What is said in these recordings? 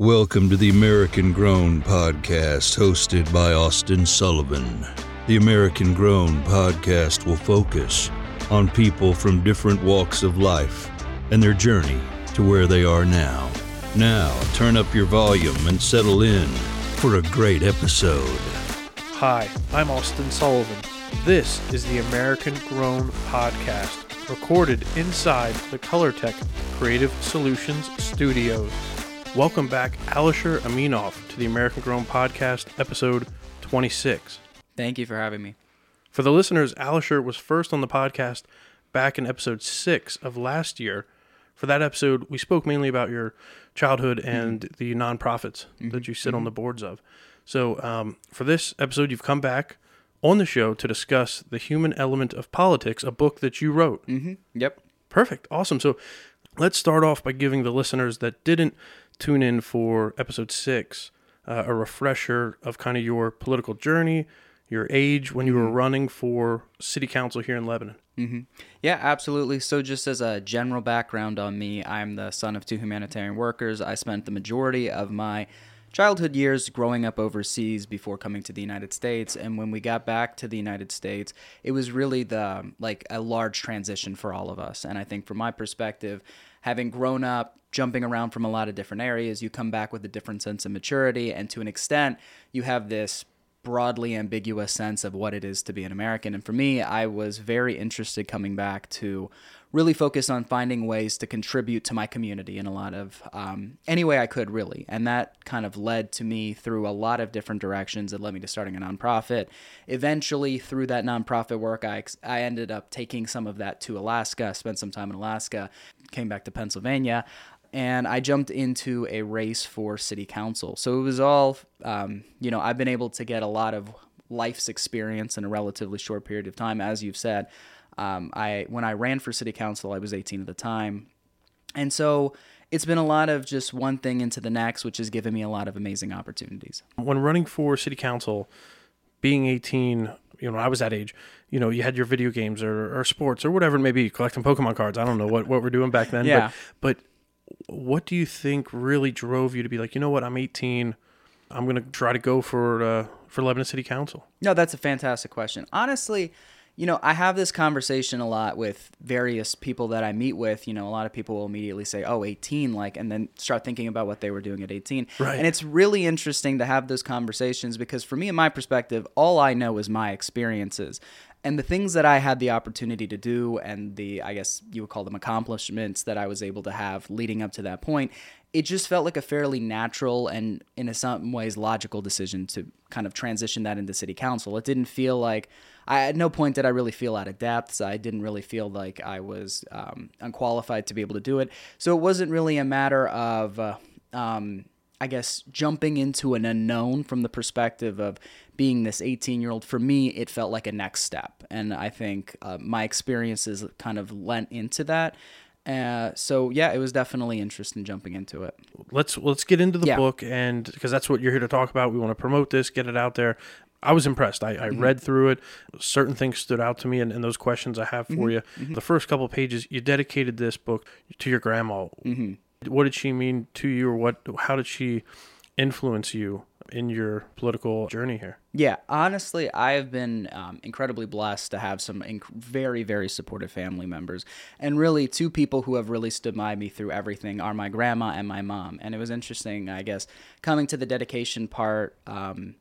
Welcome to the American Grown Podcast, hosted by Austin Sullivan. The American Grown Podcast will focus on people from different walks of life and their journey to where they are now. Now, turn up your volume and settle in for a great episode. Hi, I'm Austin Sullivan. This is the American Grown Podcast, recorded inside the ColorTech Creative Solutions Studios. Welcome back, Alisher Aminov, to the American Grown Podcast, episode 26. Thank you for having me. For the listeners, Alisher was first on the podcast back in episode 6 of last year. For that episode, we spoke mainly about your childhood and mm-hmm. the nonprofits mm-hmm. that you sit mm-hmm. on the boards of. So, um, for this episode, you've come back on the show to discuss The Human Element of Politics, a book that you wrote. Mm-hmm. Yep. Perfect. Awesome. So, let's start off by giving the listeners that didn't tune in for episode six uh, a refresher of kind of your political journey, your age when you were mm-hmm. running for city council here in Lebanon. Mm-hmm. Yeah, absolutely. So, just as a general background on me, I'm the son of two humanitarian workers. I spent the majority of my childhood years growing up overseas before coming to the United States. And when we got back to the United States, it was really the like a large transition for all of us. And I think from my perspective, having grown up jumping around from a lot of different areas, you come back with a different sense of maturity. And to an extent, you have this broadly ambiguous sense of what it is to be an American. And for me, I was very interested coming back to really focused on finding ways to contribute to my community in a lot of um, any way I could, really. And that kind of led to me through a lot of different directions. It led me to starting a nonprofit. Eventually, through that nonprofit work, I, I ended up taking some of that to Alaska, spent some time in Alaska, came back to Pennsylvania and I jumped into a race for city council. So it was all, um, you know, I've been able to get a lot of life's experience in a relatively short period of time, as you've said. Um, I when I ran for city council, I was 18 at the time, and so it's been a lot of just one thing into the next, which has given me a lot of amazing opportunities. When running for city council, being 18, you know, I was that age. You know, you had your video games or, or sports or whatever it may be, collecting Pokemon cards. I don't know what, what we're doing back then. yeah. But, but what do you think really drove you to be like, you know what, I'm 18. I'm going to try to go for uh, for Lebanon City Council? No, that's a fantastic question. Honestly, you know, I have this conversation a lot with various people that I meet with. You know, a lot of people will immediately say, "Oh, 18," like, and then start thinking about what they were doing at 18. Right. And it's really interesting to have those conversations because, for me, in my perspective, all I know is my experiences and the things that I had the opportunity to do, and the I guess you would call them accomplishments that I was able to have leading up to that point. It just felt like a fairly natural and, in some ways, logical decision to kind of transition that into city council. It didn't feel like I at no point did I really feel out of depth. I didn't really feel like I was um, unqualified to be able to do it. So it wasn't really a matter of, uh, um, I guess, jumping into an unknown from the perspective of being this 18 year old. For me, it felt like a next step, and I think uh, my experiences kind of lent into that. Uh, so yeah, it was definitely interesting jumping into it. Let's let's get into the yeah. book, and because that's what you're here to talk about. We want to promote this, get it out there. I was impressed. I, I mm-hmm. read through it. Certain things stood out to me, and, and those questions I have for mm-hmm. you. Mm-hmm. The first couple pages, you dedicated this book to your grandma. Mm-hmm. What did she mean to you, or what? How did she influence you in your political journey here? Yeah, honestly, I have been um, incredibly blessed to have some inc- very, very supportive family members. And really, two people who have really stood by me through everything are my grandma and my mom. And it was interesting, I guess, coming to the dedication part. Um,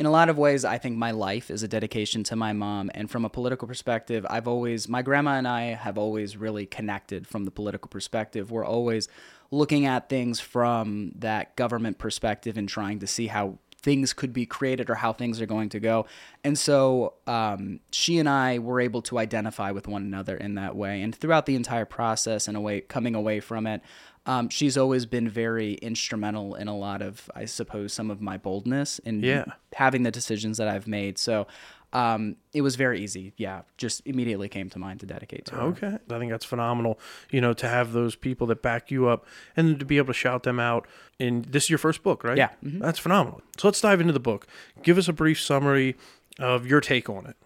in a lot of ways, I think my life is a dedication to my mom. And from a political perspective, I've always, my grandma and I have always really connected from the political perspective. We're always looking at things from that government perspective and trying to see how things could be created or how things are going to go. And so um, she and I were able to identify with one another in that way. And throughout the entire process and away coming away from it, um, she's always been very instrumental in a lot of, I suppose, some of my boldness in yeah. having the decisions that I've made. So um, it was very easy. Yeah, just immediately came to mind to dedicate to. Her. Okay, I think that's phenomenal. You know, to have those people that back you up and to be able to shout them out. And this is your first book, right? Yeah, mm-hmm. that's phenomenal. So let's dive into the book. Give us a brief summary of your take on it.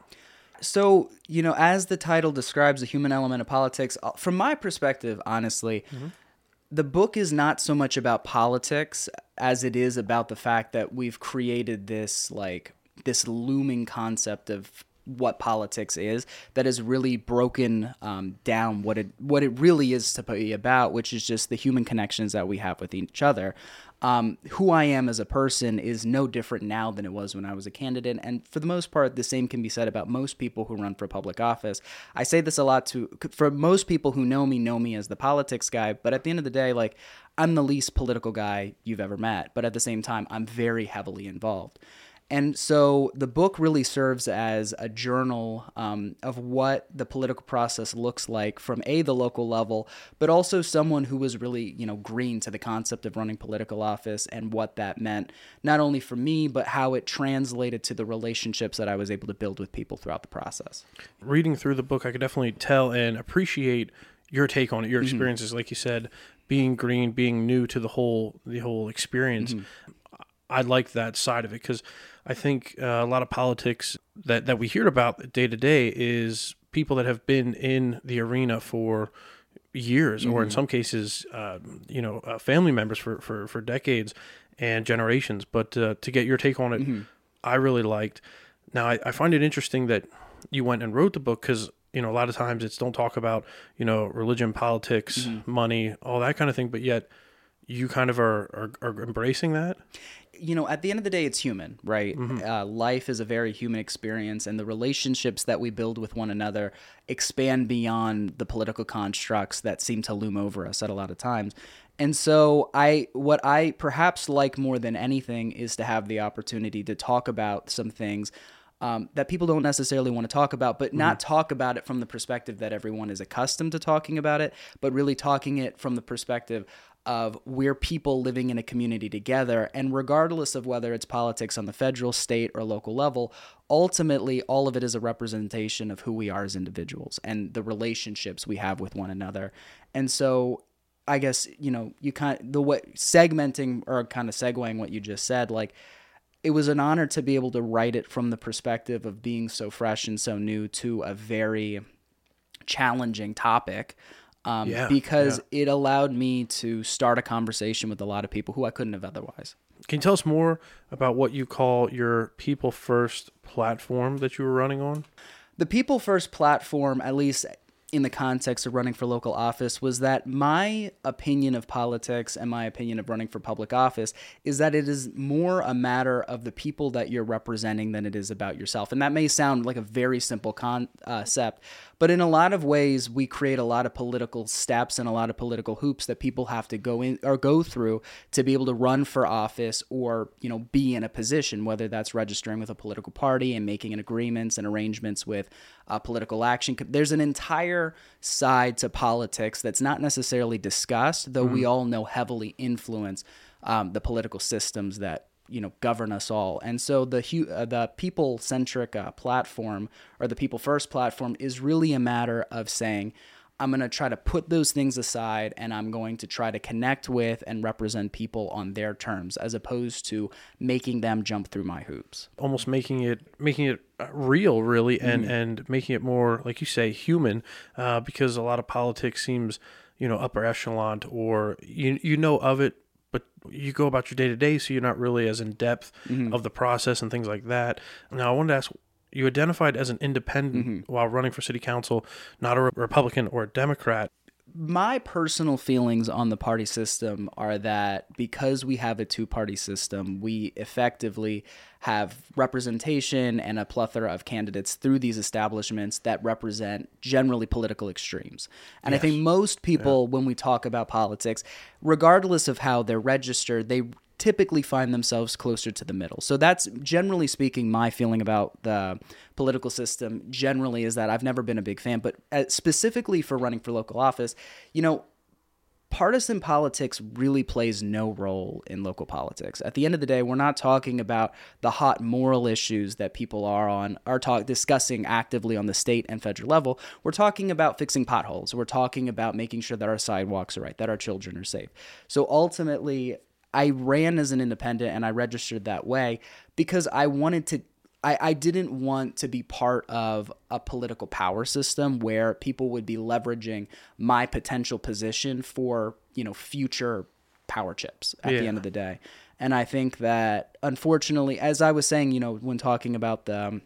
So, you know, as the title describes the human element of politics, uh, from my perspective, honestly, mm-hmm the book is not so much about politics as it is about the fact that we've created this like this looming concept of what politics is that has really broken um, down what it what it really is to be about, which is just the human connections that we have with each other. Um, who I am as a person is no different now than it was when I was a candidate, and for the most part, the same can be said about most people who run for public office. I say this a lot to for most people who know me know me as the politics guy, but at the end of the day, like I'm the least political guy you've ever met, but at the same time, I'm very heavily involved. And so the book really serves as a journal um, of what the political process looks like from a the local level, but also someone who was really you know green to the concept of running political office and what that meant not only for me but how it translated to the relationships that I was able to build with people throughout the process. Reading through the book, I could definitely tell and appreciate your take on it, your experiences. Like you said, being green, being new to the whole the whole experience. I like that side of it because I think uh, a lot of politics that, that we hear about day to day is people that have been in the arena for years, or in some cases, uh, you know, uh, family members for, for, for decades and generations. But uh, to get your take on it, I really liked. Now, I, I find it interesting that you went and wrote the book because you know a lot of times it's don't talk about you know religion, politics, money, all that kind of thing, but yet you kind of are, are, are embracing that. You know, at the end of the day, it's human, right? Uh, life is a very human experience, and the relationships that we build with one another expand beyond the political constructs that seem to loom over us at a lot of times. And so, I what I perhaps like more than anything is to have the opportunity to talk about some things um, that people don't necessarily want to talk about, but not talk about it from the perspective that everyone is accustomed to talking about it, but really talking it from the perspective of we're people living in a community together. And regardless of whether it's politics on the federal, state, or local level, ultimately, all of it is a representation of who we are as individuals and the relationships we have with one another. And so, I guess, you know, you kind of, the way segmenting or kind of segueing what you just said, like, it was an honor to be able to write it from the perspective of being so fresh and so new to a very challenging topic um, Yeah, because it allowed me to start a conversation with a lot of people who I couldn't have otherwise. Can you tell us more about what you call your people first platform that you were running on? The People First platform, at least in the context of running for local office, was that my opinion of politics and my opinion of running for public office is that it is more a matter of the people that you're representing than it is about yourself. And that may sound like a very simple concept, but in a lot of ways, we create a lot of political steps and a lot of political hoops that people have to go in or go through to be able to run for office or you know be in a position, whether that's registering with a political party and making an agreements and arrangements with uh, political action. There's an entire side to politics that's not necessarily discussed, though we all know heavily influence um, the political systems that you know govern us all. And so the hu- uh, the people centric uh, platform or the people first platform is really a matter of saying i'm going to try to put those things aside and i'm going to try to connect with and represent people on their terms as opposed to making them jump through my hoops. Almost making it making it uh, real, really, and and making it more, like you say, human, uh, because a lot of politics seems, you know, upper echelon, or you you know of it, but you go about your day to day, so you're not really as in depth mm-hmm. of the process and things like that. Now, I wanted to ask. You identified as an independent mm-hmm. while running for city council, not a Re- Republican or a Democrat. My personal feelings on the party system are that because we have a two party system, we effectively have representation and a plethora of candidates through these establishments that represent generally political extremes. And I think most people, when we talk about politics, regardless of how they're registered, they typically find themselves closer to the middle. So that's generally speaking my feeling about the political system generally is that I've never been a big fan, but uh, specifically for running for local office, you know, partisan politics really plays no role in local politics. At the end of the day, we're not talking about the hot moral issues that people are on are talk discussing actively on the state and federal level. We're talking about fixing potholes. We're talking about making sure that our sidewalks are right, that our children are safe. So ultimately, I ran as an independent and I registered that way because I wanted to I, I didn't want to be part of a political power system where people would be leveraging my potential position for you know future power chips at Yeah. the end of the day. And I think that unfortunately, as I was saying, you know, when talking about the um,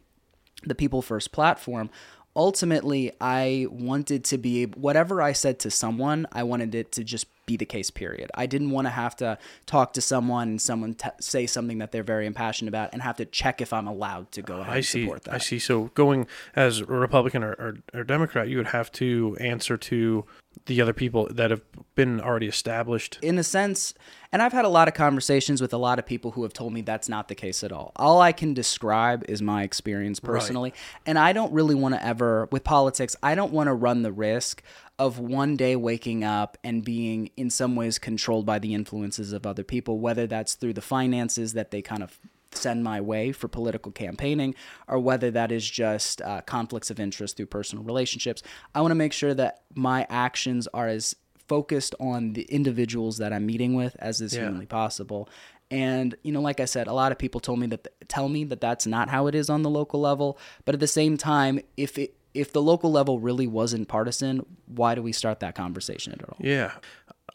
the people first platform ultimately i wanted to be whatever i said to someone i wanted it to just be the case period i didn't want to have to talk to someone and someone t- say something that they're very impassioned about and have to check if i'm allowed to go ahead I and see. support that I see. So going as a Republican or, or, or Democrat, you would have to answer to the other people that have been already established. in a sense, and I've had a lot of conversations with a lot of people who have told me that's not the case at all. All I can describe is my experience personally. And I don't really want to ever, with politics, I don't want to run the risk of one day waking up and being in some ways controlled by the influences of other people, whether that's through the finances that they kind of send my way for political campaigning or whether that is just uh, conflicts of interest through personal relationships. I want to make sure that my actions are as focused on the individuals that I'm meeting with as is Yeah. humanly possible. And you know, like I said, a lot of people told me that tell me that that's not how it is on the local level. But at the same time, if it if the local level really wasn't partisan, why do we start that conversation at all? Yeah.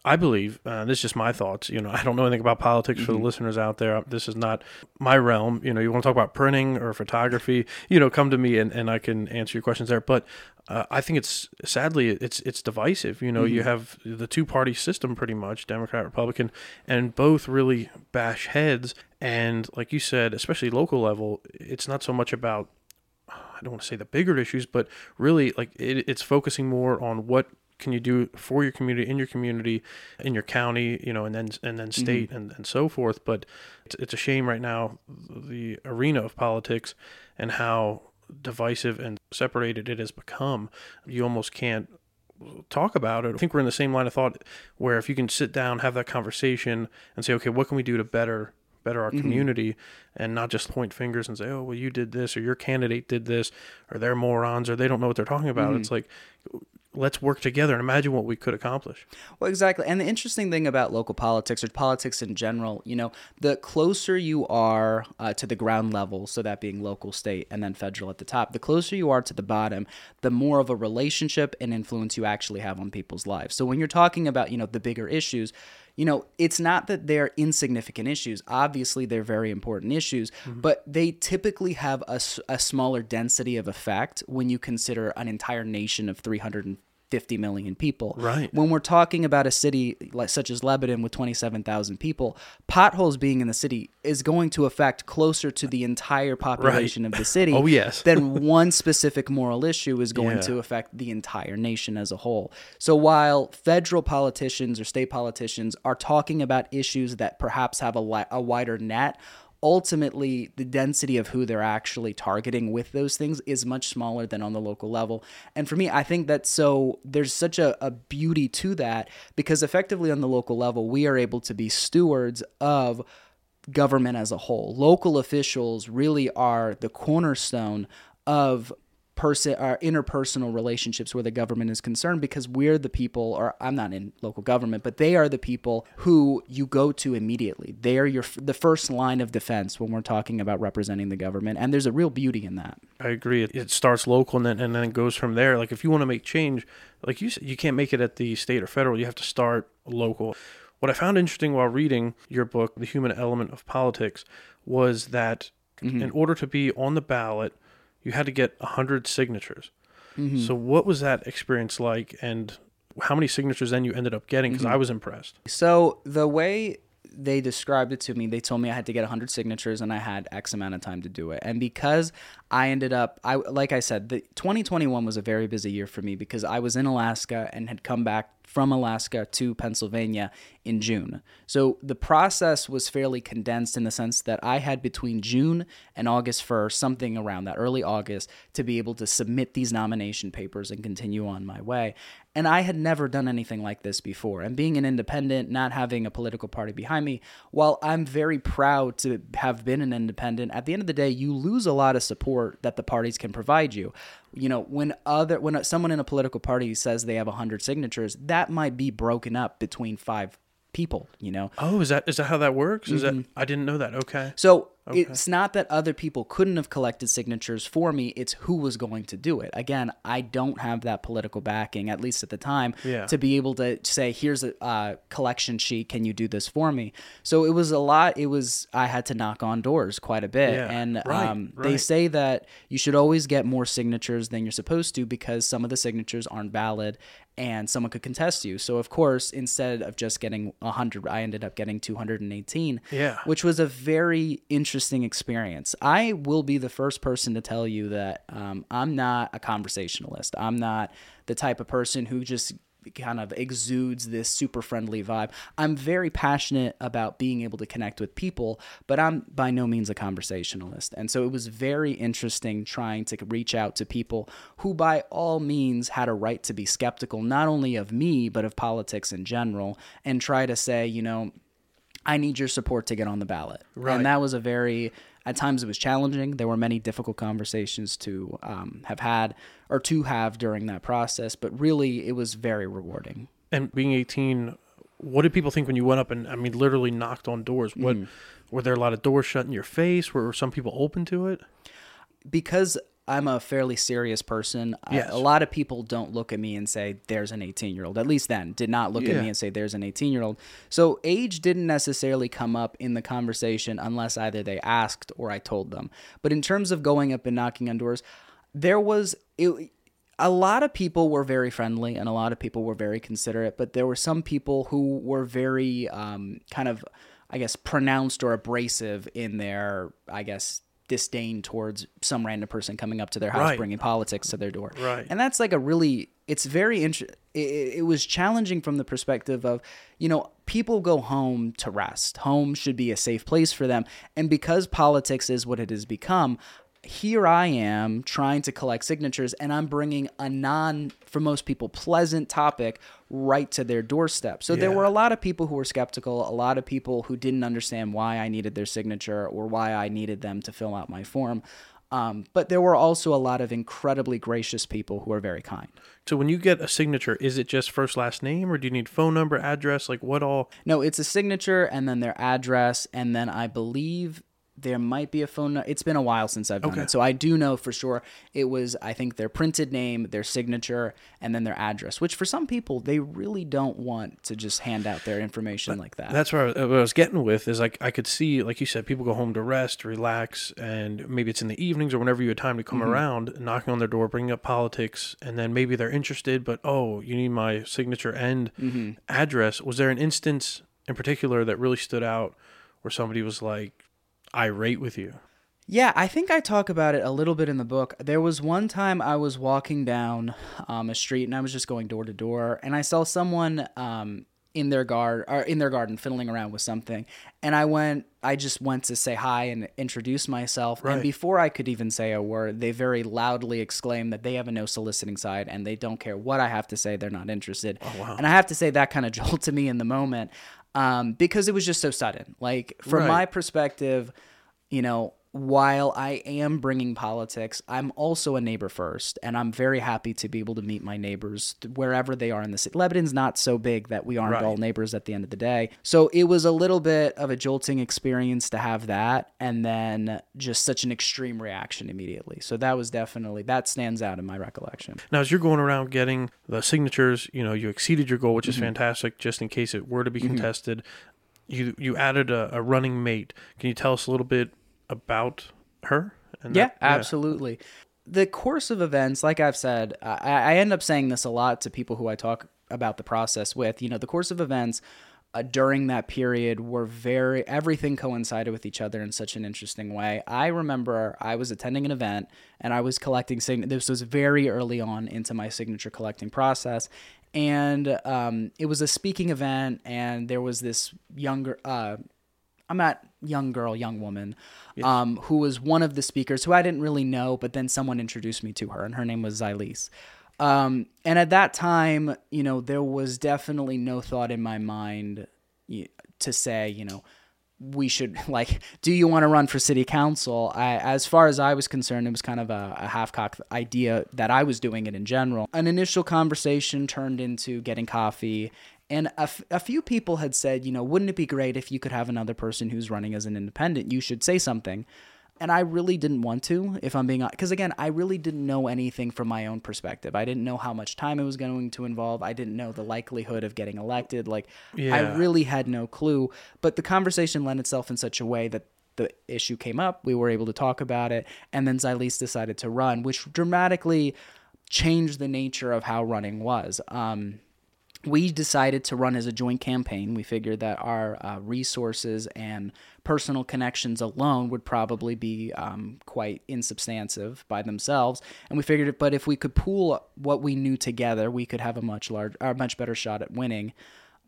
I believe, uh, this is just my thoughts. You know, I don't know anything about politics for the listeners out there. This is not my realm. You know, you want to talk about printing or photography, you know, come to me and, and I can answer your questions there. But uh, I think it's sadly it's it's divisive. You know, you have the two party system pretty much, Democrat, Republican, and both really bash heads. And like you said, especially local level, it's not so much about don't want to say the bigger issues, but really like it, it's focusing more on what can you do for your community, in your community, in your county, you know, and then and then mm-hmm. state and, and so forth. But it's, it's a shame right now the arena of politics and how divisive and separated it has become. You almost can't talk about it. I think we're in the same line of thought where if you can sit down, have that conversation, and say, okay, what can we do to better better our community, and not just point fingers and say, oh, well, you did this, or your candidate did this, or they're morons, or they don't know what they're talking about. It's like let's work together and imagine what we could accomplish. Well, exactly. And the interesting thing about local politics or politics in general, you know, the closer you are uh, to the ground level, so that being local, state, and then federal at the top, the closer you are to the bottom, the more of a relationship and influence you actually have on people's lives. So when you're talking about, you know, the bigger issues, you know, it's not that they're insignificant issues. Obviously, they're very important issues, mm-hmm. but they typically have a smaller density of effect when you consider an entire nation of 350 million people. Right. When we're talking about a city like such as Lebanon with 27,000 people, potholes being in the city is going to affect closer to the entire population of the city Oh, yes. than one specific moral issue is going Yeah. to affect the entire nation as a whole. So while federal politicians or state politicians are talking about issues that perhaps have a, li- a wider net, ultimately the density of who they're actually targeting with those things is much smaller than on the local level. And for me, I think that so there's such a, a beauty to that because effectively on the local level, we are able to be stewards of government as a whole. Local officials really are the cornerstone of person our interpersonal relationships where the government is concerned because we're the people or I'm not in local government but they are the people who you go to immediately they are your the first line of defense when we're talking about representing the government and there's a real beauty in that I agree. It, it starts local and then and then it goes from there. Like if you want to make change, like you said, you can't make it at the state or federal. You have to start local. What I found interesting while reading your book, The Human Element of Politics, was that mm-hmm. in order to be on the ballot, you had to get 100 signatures. Mm-hmm. So what was that experience like and how many signatures then you ended up getting because mm-hmm. I was impressed. So the way they described it to me, they told me I had to get 100 signatures and I had X amount of time to do it. And because I ended up, I like I said, the 2021 was a very busy year for me because I was in Alaska and had come back from Alaska to Pennsylvania in June. So the process was fairly condensed in the sense that I had between June and August 1st, something around that, early August, to be able to submit these nomination papers and continue on my way. And I had never done anything like this before. And being an independent, not having a political party behind me, while I'm very proud to have been an independent, at the end of the day, you lose a lot of support that the parties can provide you. You know, when other when someone in a political party says they have 100 signatures, that might be broken up between five people, you know. Oh, is that is that how that works? Is that mm-hmm. I didn't know that. Okay. So It's not that other people couldn't have collected signatures for me, it's who was going to do it. Again, I don't have that political backing, at least at the time, Yeah. to be able to say, here's a uh, collection sheet, can you do this for me? So it was a lot. It was, I had to knock on doors quite a bit. Yeah. And Right, um, they say that you should always get more signatures than you're supposed to because some of the signatures aren't valid and someone could contest you. So, of course, instead of just getting 100, I ended up getting 218 Yeah. which was a very interesting experience. I will be the first person to tell you that um, I'm not a conversationalist. I'm not the type of person who just kind of exudes this super friendly vibe. I'm very passionate about being able to connect with people, but I'm by no means a conversationalist. And so it was very interesting trying to reach out to people who, by all means, had a right to be skeptical, not only of me, but of politics in general, and try to say, you know, I need your support to get on the ballot. Right. And that was a very, at times it was challenging. There were many difficult conversations to um, have had or to have during that process, but really it was very rewarding. And being 18, what did people think when you went up and I mean literally knocked on doors? What Mm. were there a lot of doors shut in your face? Were some people open to it? Because I'm a fairly serious person, Yes. a lot of people don't look at me and say, there's an 18 year old. At least then, did not look at me and say, there's an 18 year old. So age didn't necessarily come up in the conversation unless either they asked or I told them. But in terms of going up and knocking on doors, there was. It, a lot of people were very friendly and a lot of people were very considerate, but there were some people who were very um, kind of, I guess, pronounced or abrasive in their, I guess, disdain towards some random person coming up to their house Right. bringing politics to their door. Right. And that's like a really, it's very interesting. It, it was challenging from the perspective of, you know, people go home to rest. Home should be a safe place for them. And because politics is what it has become, here I am trying to collect signatures and I'm bringing a non, for most people, pleasant topic right to their doorstep. So there were a lot of people who were skeptical, a lot of people who didn't understand why I needed their signature or why I needed them to fill out my form. Um, but there were also a lot of incredibly gracious people who are very kind. So when you get a signature, is it just first last name or do you need phone number, address, like what all? No, it's a signature and then their address, and then I believe there might be a phone. nu- It's been a while since I've done Okay. it, so I do know for sure it was. I think their printed name, their signature, and then their address. Which for some people they really don't want to just hand out their information like that. That's where I, what I was getting with is like I could see, like you said, people go home to rest, relax, and maybe it's in the evenings or whenever you had time to come Mm-hmm. around, knocking on their door, bringing up politics, and then maybe they're interested, but oh, you need my signature and Mm-hmm. address. Was there an instance in particular that really stood out where somebody was like irate with you? Yeah, I think I talk about it a little bit in the book. There was one time I was walking down um, a street and I was just going door to door, and I saw someone um, in their guard or in their garden fiddling around with something, and I went. I just went to say hi and introduce myself, Right. and before I could even say a word, they very loudly exclaimed that they have a no soliciting side and they don't care what I have to say. They're not interested. oh, wow. And I have to say that kind of jolted me in the moment um, because it was just so sudden. Like from Right. my perspective, you know, while I am bringing politics, I'm also a neighbor first, and I'm very happy to be able to meet my neighbors wherever they are in the city. Lebanon's not so big that we aren't Right. all neighbors at the end of the day. So it was a little bit of a jolting experience to have that, and then just such an extreme reaction immediately. So that was definitely, that stands out in my recollection. Now, as you're going around getting the signatures, you know, you exceeded your goal, which Mm-hmm. is fantastic. Just in case it were to be contested, you you added a, a running mate. Can you tell us a little bit about her? And Yeah, that- absolutely. The course of events, like I've said, I, I end up saying this a lot to people who I talk about the process with. You know, the course of events uh, during that period were very, everything coincided with each other in such an interesting way. I remember I was attending an event and I was collecting sign. This was very early on into my signature collecting process. And um, it was a speaking event, and there was this younger, uh, I'm not young girl, young woman, um, who was one of the speakers who I didn't really know, but then someone introduced me to her, and her name was Xylise. Um, and at that time, you know, there was definitely no thought in my mind to say, you know, we should like, do you want to run for city council? I, as far as I was concerned, it was kind of a, a half-cocked idea that I was doing it in general. An initial conversation turned into getting coffee And a, f- a few people had said, you know, wouldn't it be great if you could have another person who's running as an independent? You should say something. And I really didn't want to, if I'm being honest, because again, I really didn't know anything from my own perspective. I didn't know how much time it was going to involve. I didn't know the likelihood of getting elected. Like, Yeah. I really had no clue. But the conversation lent itself in such a way that the issue came up. We were able to talk about it. And then Xylese decided to run, which dramatically changed the nature of how running was. Um, we decided to run as a joint campaign. We figured that our uh, resources and personal connections alone would probably be um, quite insubstantive by themselves. And we figured, but if we could pool what we knew together, we could have a much larger, a much better shot at winning.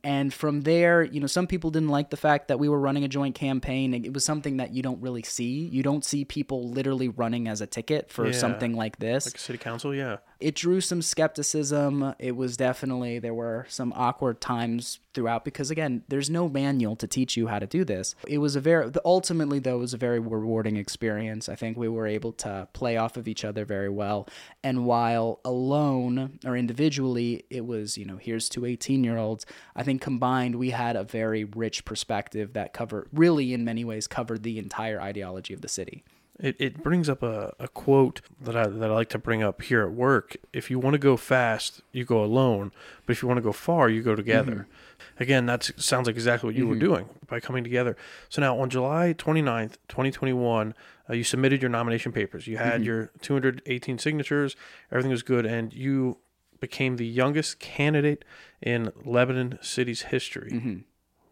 And from there, you know, some people didn't like the fact that we were running a joint campaign. It was something that you don't really see. You don't see people literally running as a ticket for Yeah. something like this Like city council, yeah. It drew some skepticism. It was definitely there were some awkward times throughout because again, there's no manual to teach you how to do this. It was a very ultimately though it was a very rewarding experience. I think we were able to play off of each other very well. And while alone or individually, it was, you know, here's two 18-year-olds, I think combined we had a very rich perspective that covered really in many ways covered the entire ideology of the city. It, it brings up a, a quote that I, that I like to bring up here at work. If you want to go fast, you go alone. But if you want to go far, you go together. Mm-hmm. Again, that sounds like exactly what you were mm-hmm. doing by coming together. So now on July 29th, 2021, uh, you submitted your nomination papers. You had mm-hmm. your 218 signatures. Everything was good. And you became the youngest candidate in Lebanon City's history.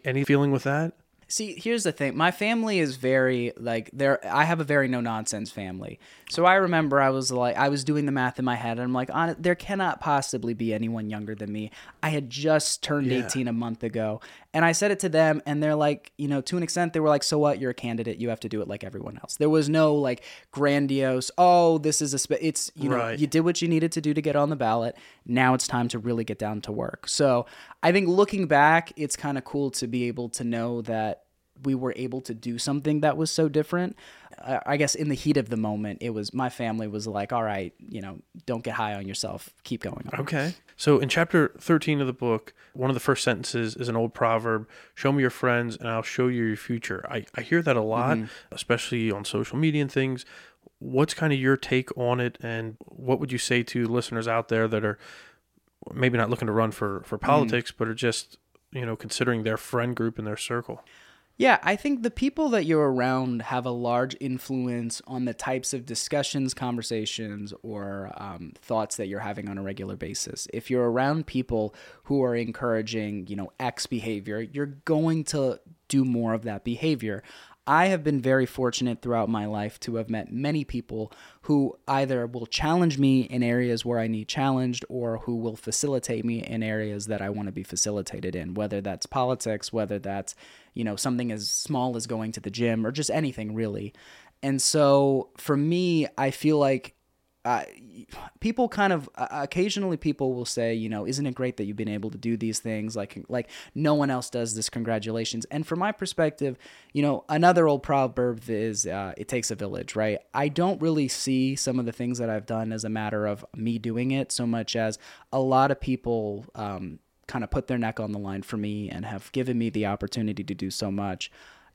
Any feeling with that? See, here's the thing. My family is very like there. I have a very no nonsense family. So I remember I was like, I was doing the math in my head, and I'm like, on there cannot possibly be anyone younger than me. I had just turned Yeah. 18 a month ago, and I said it to them, and they're like, you know, to an extent, they were like, so what? You're a candidate. You have to do it like everyone else. There was no like grandiose. Oh, this is a. Spe-. It's you know, Right. you did what you needed to do to get on the ballot. Now it's time to really get down to work. So I think looking back, it's kind of cool to be able to know that we were able to do something that was so different. I I guess in the heat of the moment, it was my family was like, "All right, you know, don't get high on yourself. Keep going." On. Okay. So in chapter 13 of the book, one of the first sentences is an old proverb Show me your friends, and I'll show you your future. I, I hear that a lot, mm-hmm. especially on social media and things. What's kind of your take on it, and what would you say to listeners out there that are maybe not looking to run for, for mm. politics, but are just, you know, considering their friend group and their circle? Yeah, I think the people that you're around have a large influence on the types of discussions, conversations, or um, thoughts that you're having on a regular basis. If you're around people who are encouraging, you know, X behavior, you're going to do more of that behavior. I have been very fortunate throughout my life to have met many people who either will challenge me in areas where I need challenged or who will facilitate me in areas that I want to be facilitated in, whether that's politics, whether that's, you know, something as small as going to the gym or just anything really. And so for me, I feel like uh, people kind of uh, occasionally people will say, you know, isn't it great that you've been able to do these things? Like, like no one else does this. Congratulations. And from my perspective, you know, another old proverb is, uh, it takes a village, right? I don't really see some of the things that I've done as a matter of me doing it so much as a lot of people, um, kind of put their neck on the line for me and have given me the opportunity to do so much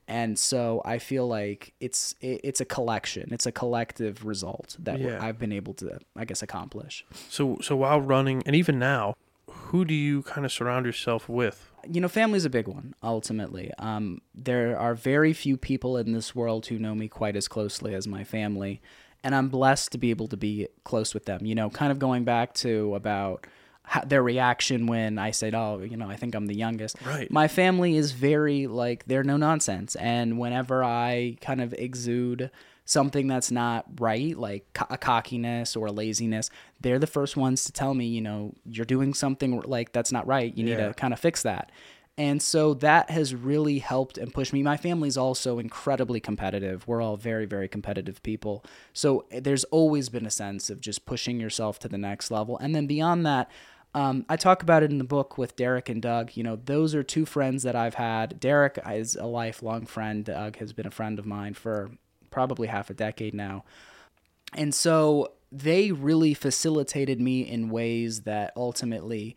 and so I feel like it's it, it's a collection, it's a collective result that Yeah. I've been able to, I guess, accomplish. So, so while running, and even now, who do you kind of surround yourself with? You know, family's a big one. Ultimately, um, there are very few people in this world who know me quite as closely as my family, and I'm blessed to be able to be close with them. You know, kind of going back to about their reaction when I said, "Oh, you know, I think I'm the youngest." Right. My family is very like they're no nonsense, and whenever I kind of exude something that's not right, like a cockiness or a laziness, they're the first ones to tell me, you know, you're doing something like that's not right. You need Yeah. to kind of fix that. And so that has really helped and pushed me. My family's also incredibly competitive. We're all very, very competitive people. So eh, there's always been a sense of just pushing yourself to the next level. And then beyond that, um, I talk about it in the book with Derek and Doug. You know, those are two friends that I've had. Derek is a lifelong friend. Doug has been a friend of mine for probably half a decade now. And so they really facilitated me in ways that ultimately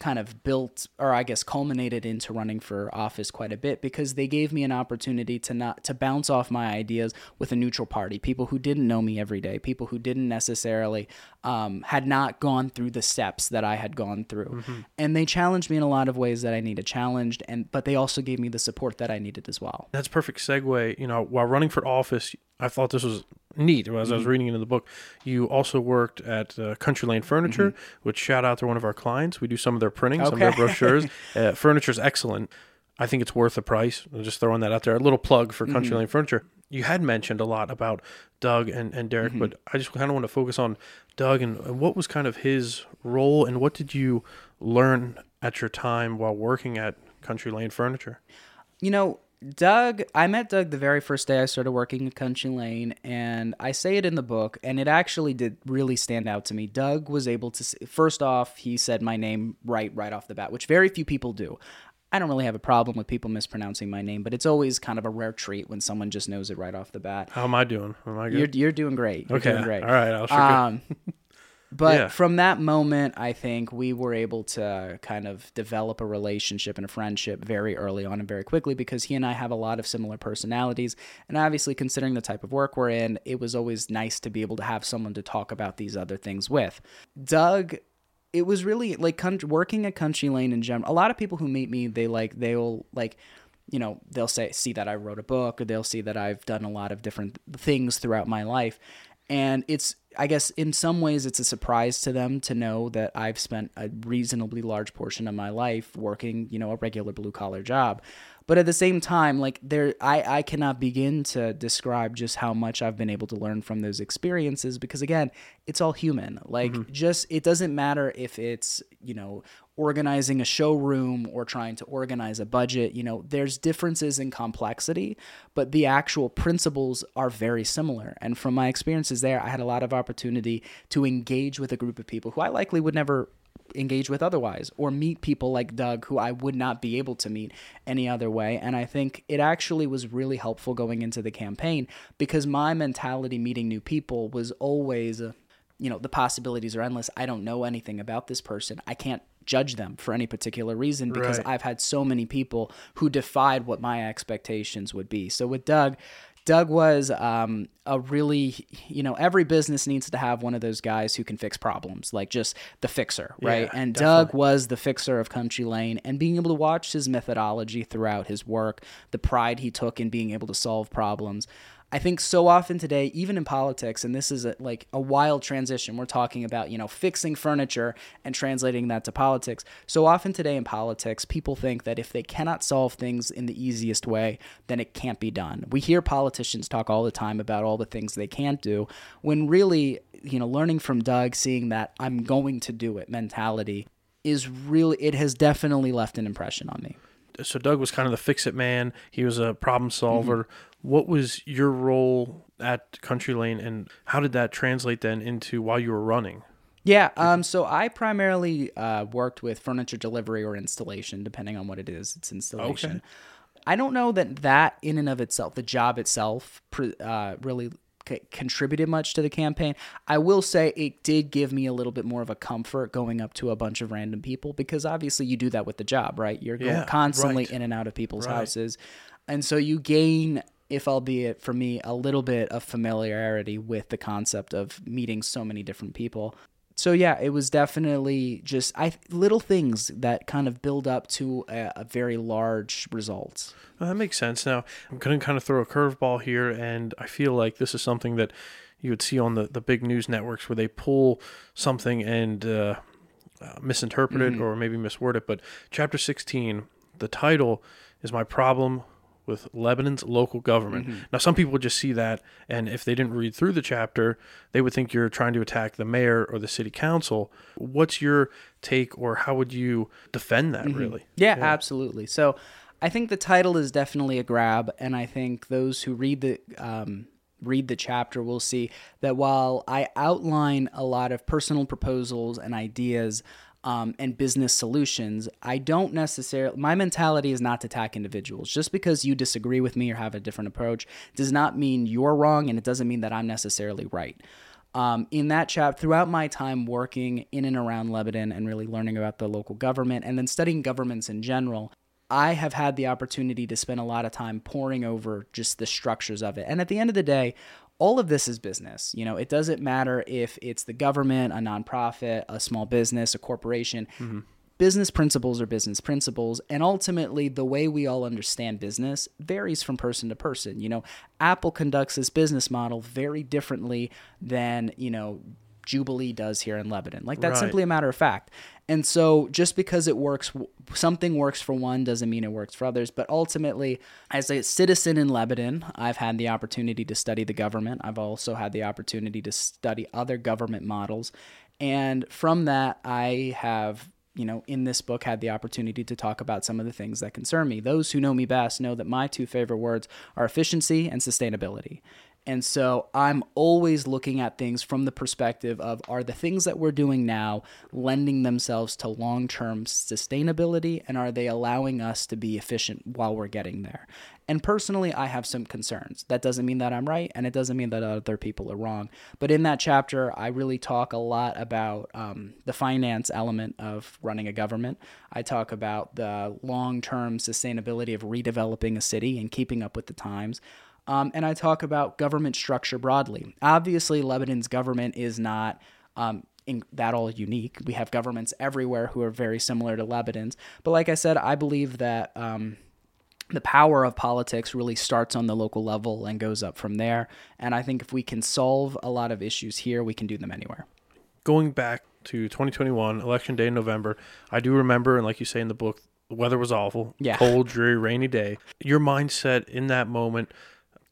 kind of built or I guess culminated into running for office quite a bit because they gave me an opportunity to not to bounce off my ideas with a neutral party, people who didn't know me every day, people who didn't necessarily um, had not gone through the steps that I had gone through, mm-hmm. and they challenged me in a lot of ways that I needed challenged, and but they also gave me the support that I needed as well. That's perfect segue. You know, while running for office, I thought this was neat as mm-hmm. I was mm-hmm. reading into the book. You also worked at uh, Country Lane Furniture, mm-hmm. which shout out to one of our clients. We do some of their printing, okay. some of their brochures. uh, furniture's excellent. I think it's worth the price. I'm just throwing that out there. A little plug for Country mm-hmm. Lane Furniture. You had mentioned a lot about Doug and, and Derek, mm-hmm. but I just kind of want to focus on Doug and, and what was kind of his role and what did you learn at your time while working at Country Lane Furniture? You know, Doug, I met Doug the very first day I started working at Country Lane, and I say it in the book, and it actually did really stand out to me. Doug was able to, first off, he said my name right, right off the bat, which very few people do. I don't really have a problem with people mispronouncing my name, but it's always kind of a rare treat when someone just knows it right off the bat. How am I doing? Am I good? You're, you're doing great. You're okay. Doing great. All right. I'll sure um, But yeah. from that moment, I think we were able to kind of develop a relationship and a friendship very early on and very quickly because he and I have a lot of similar personalities. And obviously, considering the type of work we're in, it was always nice to be able to have someone to talk about these other things with. Doug it was really like working at country lane in general a lot of people who meet me they like they'll like you know they'll say see that i wrote a book or they'll see that i've done a lot of different things throughout my life and it's I guess in some ways it's a surprise to them to know that I've spent a reasonably large portion of my life working, you know, a regular blue collar job. But at the same time, like there I, I cannot begin to describe just how much I've been able to learn from those experiences because again, it's all human. Like mm-hmm. just it doesn't matter if it's, you know, organizing a showroom or trying to organize a budget. You know, there's differences in complexity, but the actual principles are very similar. And from my experiences there, I had a lot of opportunity to engage with a group of people who I likely would never engage with otherwise or meet people like Doug who I would not be able to meet any other way and I think it actually was really helpful going into the campaign because my mentality meeting new people was always uh, you know the possibilities are endless I don't know anything about this person I can't judge them for any particular reason because right. I've had so many people who defied what my expectations would be. So with Doug, Doug was um, a really, you know, every business needs to have one of those guys who can fix problems, like just the fixer, right? Yeah, and definitely. Doug was the fixer of Country Lane, and being able to watch his methodology throughout his work, the pride he took in being able to solve problems. I think so often today, even in politics, and this is a, like a wild transition, we're talking about, you know, fixing furniture and translating that to politics. So often today in politics, people think that if they cannot solve things in the easiest way, then it can't be done. We hear politicians talk all the time about all the things they can't do, when really, you know, learning from Doug, seeing that I'm going to do it mentality is really, it has definitely left an impression on me so Doug was kind of the fix it man. He was a problem solver. Mm-hmm. What was your role at Country Lane, and how did that translate then into while you were running? Yeah, um, so I primarily uh, worked with furniture delivery or installation, depending on what it is. It's installation. Okay. I don't know that that in and of itself, the job itself, uh, really c- contributed much to the campaign. I will say it did give me a little bit more of a comfort going up to a bunch of random people because obviously you do that with the job, right? You're yeah, going constantly right. in and out of people's right. houses. And so you gain if albeit for me a little bit of familiarity with the concept of meeting so many different people so yeah it was definitely just i little things that kind of build up to a, a very large result. Well, that makes sense. Now i'm going to kind of throw a curveball here and i feel like this is something that you would see on the, the big news networks where they pull something and uh, uh, misinterpret it mm-hmm. or maybe misword it. But chapter 16 the title is my problem with Lebanon's local government. Mm-hmm. Now, some people would just see that, and if they didn't read through the chapter, they would think you're trying to attack the mayor or the city council. What's your take, or how would you defend that, mm-hmm. really? Yeah, yeah, absolutely. So, I think the title is definitely a grab, and I think those who read the um, read the chapter will see that while I outline a lot of personal proposals and ideas um, and business solutions, I don't necessarily, my mentality is not to attack individuals. Just because you disagree with me or have a different approach does not mean you're wrong, and it doesn't mean that I'm necessarily right. Um, in that chap, throughout my time working in and around Lebanon and really learning about the local government and then studying governments in general, I have had the opportunity to spend a lot of time poring over just the structures of it. And at the end of the day, all of this is business. You know, it doesn't matter if it's the government, a nonprofit, a small business, a corporation. Mm-hmm. Business principles are business principles. And ultimately, the way we all understand business varies from person to person. You know, Apple conducts this business model very differently than, you know, Jubilee does here in Lebanon. Like that's right. simply a matter of fact. And so just because it works, something works for one doesn't mean it works for others. But ultimately, as a citizen in Lebanon, I've had the opportunity to study the government. I've also had the opportunity to study other government models. And from that, I have you know, in this book, had the opportunity to talk about some of the things that concern me. Those who know me best know that my two favorite words are efficiency and sustainability. And so I'm always looking at things from the perspective of are the things that we're doing now lending themselves to long term sustainability and are they allowing us to be efficient while we're getting there? And personally, I have some concerns. That doesn't mean that I'm right and it doesn't mean that other people are wrong. But in that chapter, I really talk a lot about um, the finance element of running a government. I talk about the long term sustainability of redeveloping a city and keeping up with the times. Um, and I talk about government structure broadly. Obviously, Lebanon's government is not um, in, that all unique. We have governments everywhere who are very similar to Lebanon's. But like I said, I believe that um, the power of politics really starts on the local level and goes up from there. And I think if we can solve a lot of issues here, we can do them anywhere. Going back to 2021, election day in November, I do remember, and like you say in the book, the weather was awful. Yeah. Cold, dreary, rainy day. Your mindset in that moment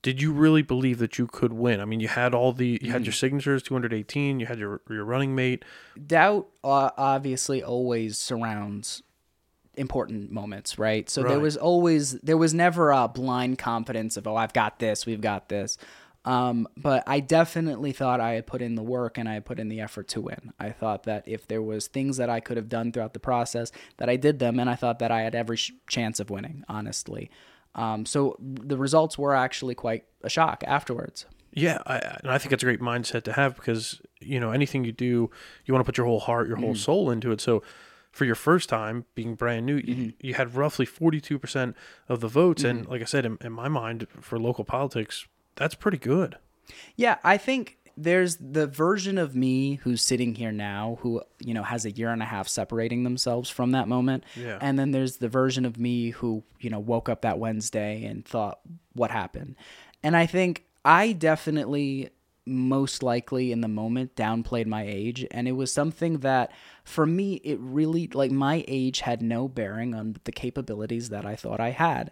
did you really believe that you could win? I mean, you had all the you had your mm. signatures, 218, you had your your running mate. Doubt uh, obviously always surrounds important moments, right? So right. there was always there was never a blind confidence of, "Oh, I've got this, we've got this." Um, but I definitely thought I had put in the work and I had put in the effort to win. I thought that if there was things that I could have done throughout the process, that I did them, and I thought that I had every sh- chance of winning. Honestly, um, so the results were actually quite a shock afterwards. Yeah, I, and I think it's a great mindset to have because you know anything you do, you want to put your whole heart, your whole mm-hmm. soul into it. So for your first time being brand new, mm-hmm. you, you, had roughly forty two percent of the votes, mm-hmm. and like I said, in, in my mind, for local politics, that's pretty good. Yeah, I think there's the version of me who's sitting here now who you know has a year and a half separating themselves from that moment. Yeah. and then there's the version of me who you know woke up that wednesday and thought what happened? And i think i definitely most likely in the moment downplayed my age. And it was something that for me it really like my age had no bearing on the capabilities that i thought i had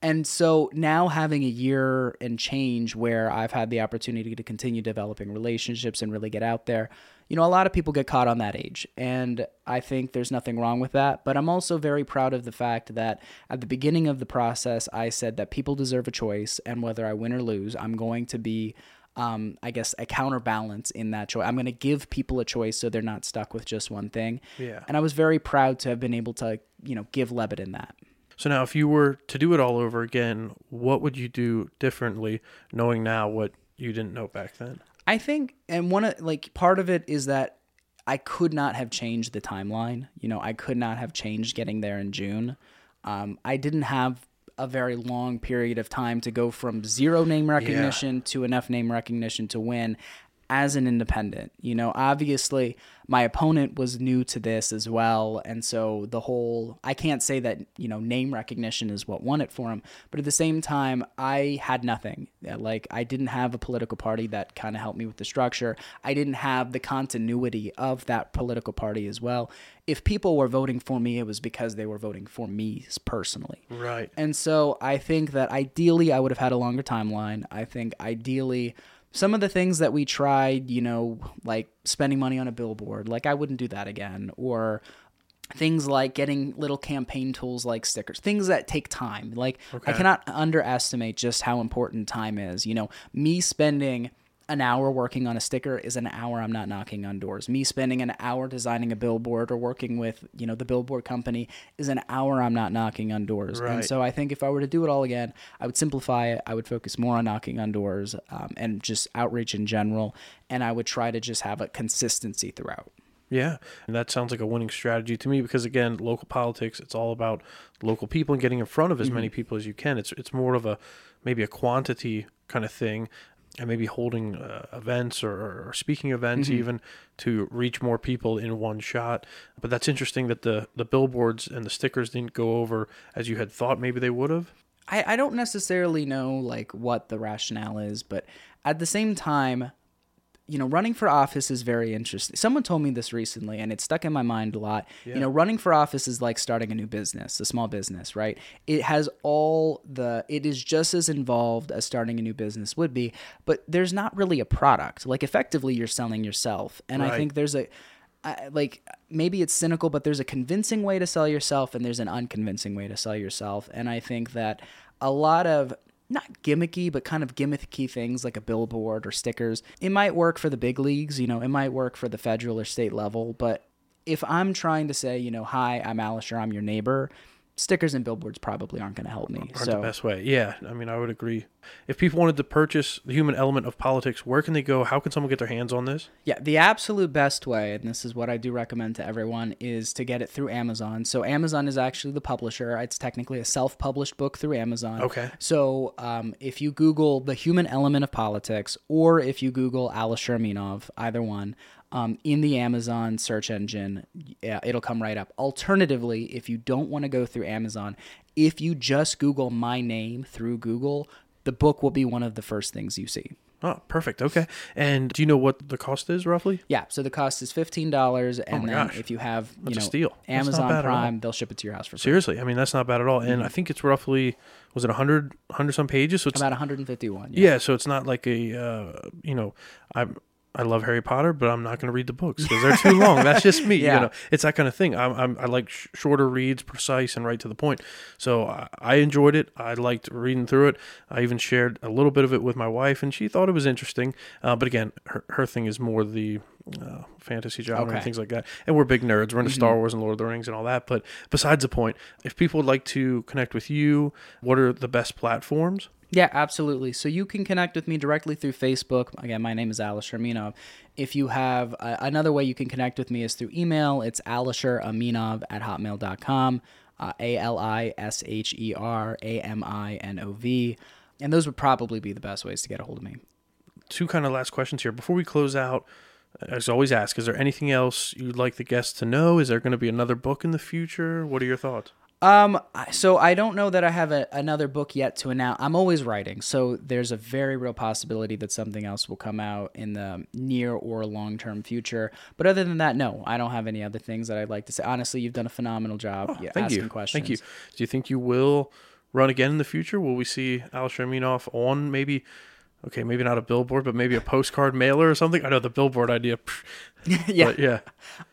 and so now having a year and change where I've had the opportunity to continue developing relationships and really get out there, you know, a lot of people get caught on that age. And I think there's nothing wrong with that. But I'm also very proud of the fact that at the beginning of the process, I said that people deserve a choice. And whether I win or lose, I'm going to be um, I guess, a counterbalance in that choice. I'm going to give people a choice so they're not stuck with just one thing. Yeah. And I was very proud to have been able to, you know, give Lebanon that. So now, if you were to do it all over again, what would you do differently, knowing now what you didn't know back then? I think, and one of like part of it is that I could not have changed the timeline. You know, I could not have changed getting there in June. Um, I didn't have a very long period of time to go from zero name recognition yeah. to enough name recognition to win as an independent. You know, obviously my opponent was new to this as well. And so the whole, I can't say that, you know, name recognition is what won it for him. But at the same time, I had nothing. Like, I didn't have a political party that kind of helped me with the structure. I didn't have the continuity of that political party as well. If people were voting for me, it was because they were voting for me personally. Right. And so I think that ideally I would have had a longer timeline. I think ideally, some of the things that we tried, you know, like spending money on a billboard, like I wouldn't do that again, or things like getting little campaign tools like stickers, things that take time. Like okay. I cannot underestimate just how important time is. You know, me spending an hour working on a sticker is an hour I'm not knocking on doors. Me spending an hour designing a billboard or working with, you know, the billboard company is an hour I'm not knocking on doors. Right. And so I think if I were to do it all again, I would simplify it. I would focus more on knocking on doors um, and just outreach in general. And I would try to just have a consistency throughout. Yeah, and that sounds like a winning strategy to me because again, local politics, it's all about local people and getting in front of as many people as you can. It's it's more of a maybe a quantity kind of thing and maybe holding uh, events or, or speaking events even to reach more people in one shot. But that's interesting that the the billboards and the stickers didn't go over as you had thought maybe they would have. I, I don't necessarily know like what the rationale is, but at the same time, you know, running for office is very interesting. Someone told me this recently and it stuck in my mind a lot. You know, running for office is like starting a new business, a small business, right? It has all the it is just as involved as starting a new business would be, but there's not really a product. Like effectively you're selling yourself. And I think there's a I, like maybe it's cynical, but there's a convincing way to sell yourself and there's an unconvincing way to sell yourself. And I think that a lot of not gimmicky, but kind of gimmicky things like a billboard or stickers, it might work for the big leagues, you know, it might work for the federal or state level. But if I'm trying to say, you know, hi, I'm Alisher, I'm your neighbor, stickers and billboards probably aren't going to help me. Aren't so the best way. Yeah, I mean, I would agree. If people wanted to purchase the human element of politics, where can they go? How can someone get their hands on this? Yeah, the absolute best way, and this is what I do recommend to everyone, is to get it through Amazon. So Amazon is actually the publisher. It's technically a self-published book through Amazon. Okay. So um, if you Google the human element of politics, or if you Google Alisher Aminov, either one, um, in the Amazon search engine, yeah, it'll come right up. Alternatively, if you don't want to go through Amazon, if you just Google my name through Google, the book will be one of the first things you see. Oh, perfect. Okay. And do you know what the cost is roughly? Yeah, so the cost is fifteen dollars, and Oh then gosh. if you have you That's know. Amazon bad at all. Prime, they'll ship it to your house for free. Seriously, I mean that's not bad at all. Mm-hmm. And I think it's roughly was it 100 100 some pages? So it's About one hundred and fifty-one. yeah, so it's not like a uh, you know, I I love Harry Potter, but I'm not going to read the books because they're too long. That's just me. Yeah. You know, it's that kind of thing. I'm, I'm I like sh- shorter reads, precise and right to the point. So I, I enjoyed it. I liked reading through it. I even shared a little bit of it with my wife, and she thought it was interesting. Uh, but again, her her thing is more the uh, fantasy genre and Okay. Mm-hmm. things like that. And we're big nerds. We're into Star Wars and Lord of the Rings and all that. But besides the point, if people would like to connect with you, what are the best platforms? Yeah, absolutely. So you can connect with me directly through Facebook. Again, my name is Alisher Aminov. If you have uh, another way you can connect with me is through email. It's alisheraminov at hotmail.com. Uh, A L I S H E R A M I N O V. And those would probably be the best ways to get a hold of me. two kind of last questions here before we close out. As always ask, is there anything else you'd like the guests to know? Is there going to be another book in the future? What are your thoughts? Um, so I don't know that I have a, another book yet to announce. I'm always writing, so there's a very real possibility that something else will come out in the near or long term future. But other than that, no, I don't have any other things that I'd like to say. Honestly, you've done a phenomenal job Oh, Thank asking you. questions. Thank you. Do you think you will run again in the future? Will we see Alisher Aminov on maybe? Okay, maybe not a billboard, but maybe a postcard mailer or something. I know the billboard idea. yeah. but yeah.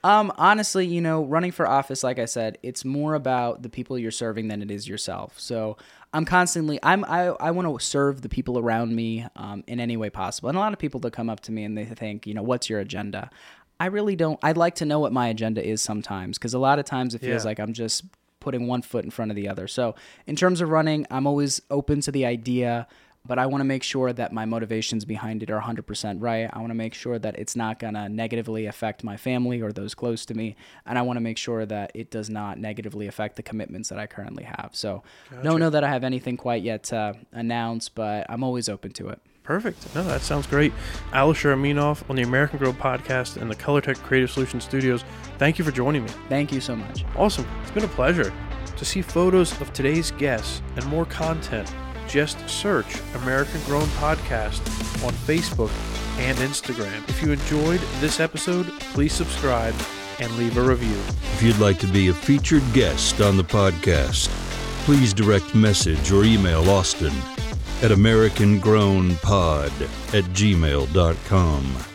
Um, honestly, you know, running for office, like I said, it's more about the people you're serving than it is yourself. So I'm constantly, I'm, I, I want to serve the people around me um, in any way possible. And a lot of people that come up to me and they think, you know, what's your agenda? I really don't. I'd like to know what my agenda is sometimes because a lot of times it feels Yeah. like I'm just putting one foot in front of the other. So in terms of running, I'm always open to the idea but I want to make sure that my motivations behind it are 100% right. I want to make sure that it's not going to negatively affect my family or those close to me. And I want to make sure that it does not negatively affect the commitments that I currently have. So, don't know that I have anything quite yet to announce, but I'm always open to it. Perfect. No, that sounds great. Alisher Aminov on the American Grown podcast and the ColorTech Creative Solutions Studios. Thank you for joining me. Thank you so much. Awesome. It's been a pleasure. To see photos of today's guests and more content, just search American Grown Podcast on Facebook and Instagram. If you enjoyed this episode, please subscribe and leave a review. If you'd like to be a featured guest on the podcast, please direct message or email Austin at AmericanGrownPod at gmail.com.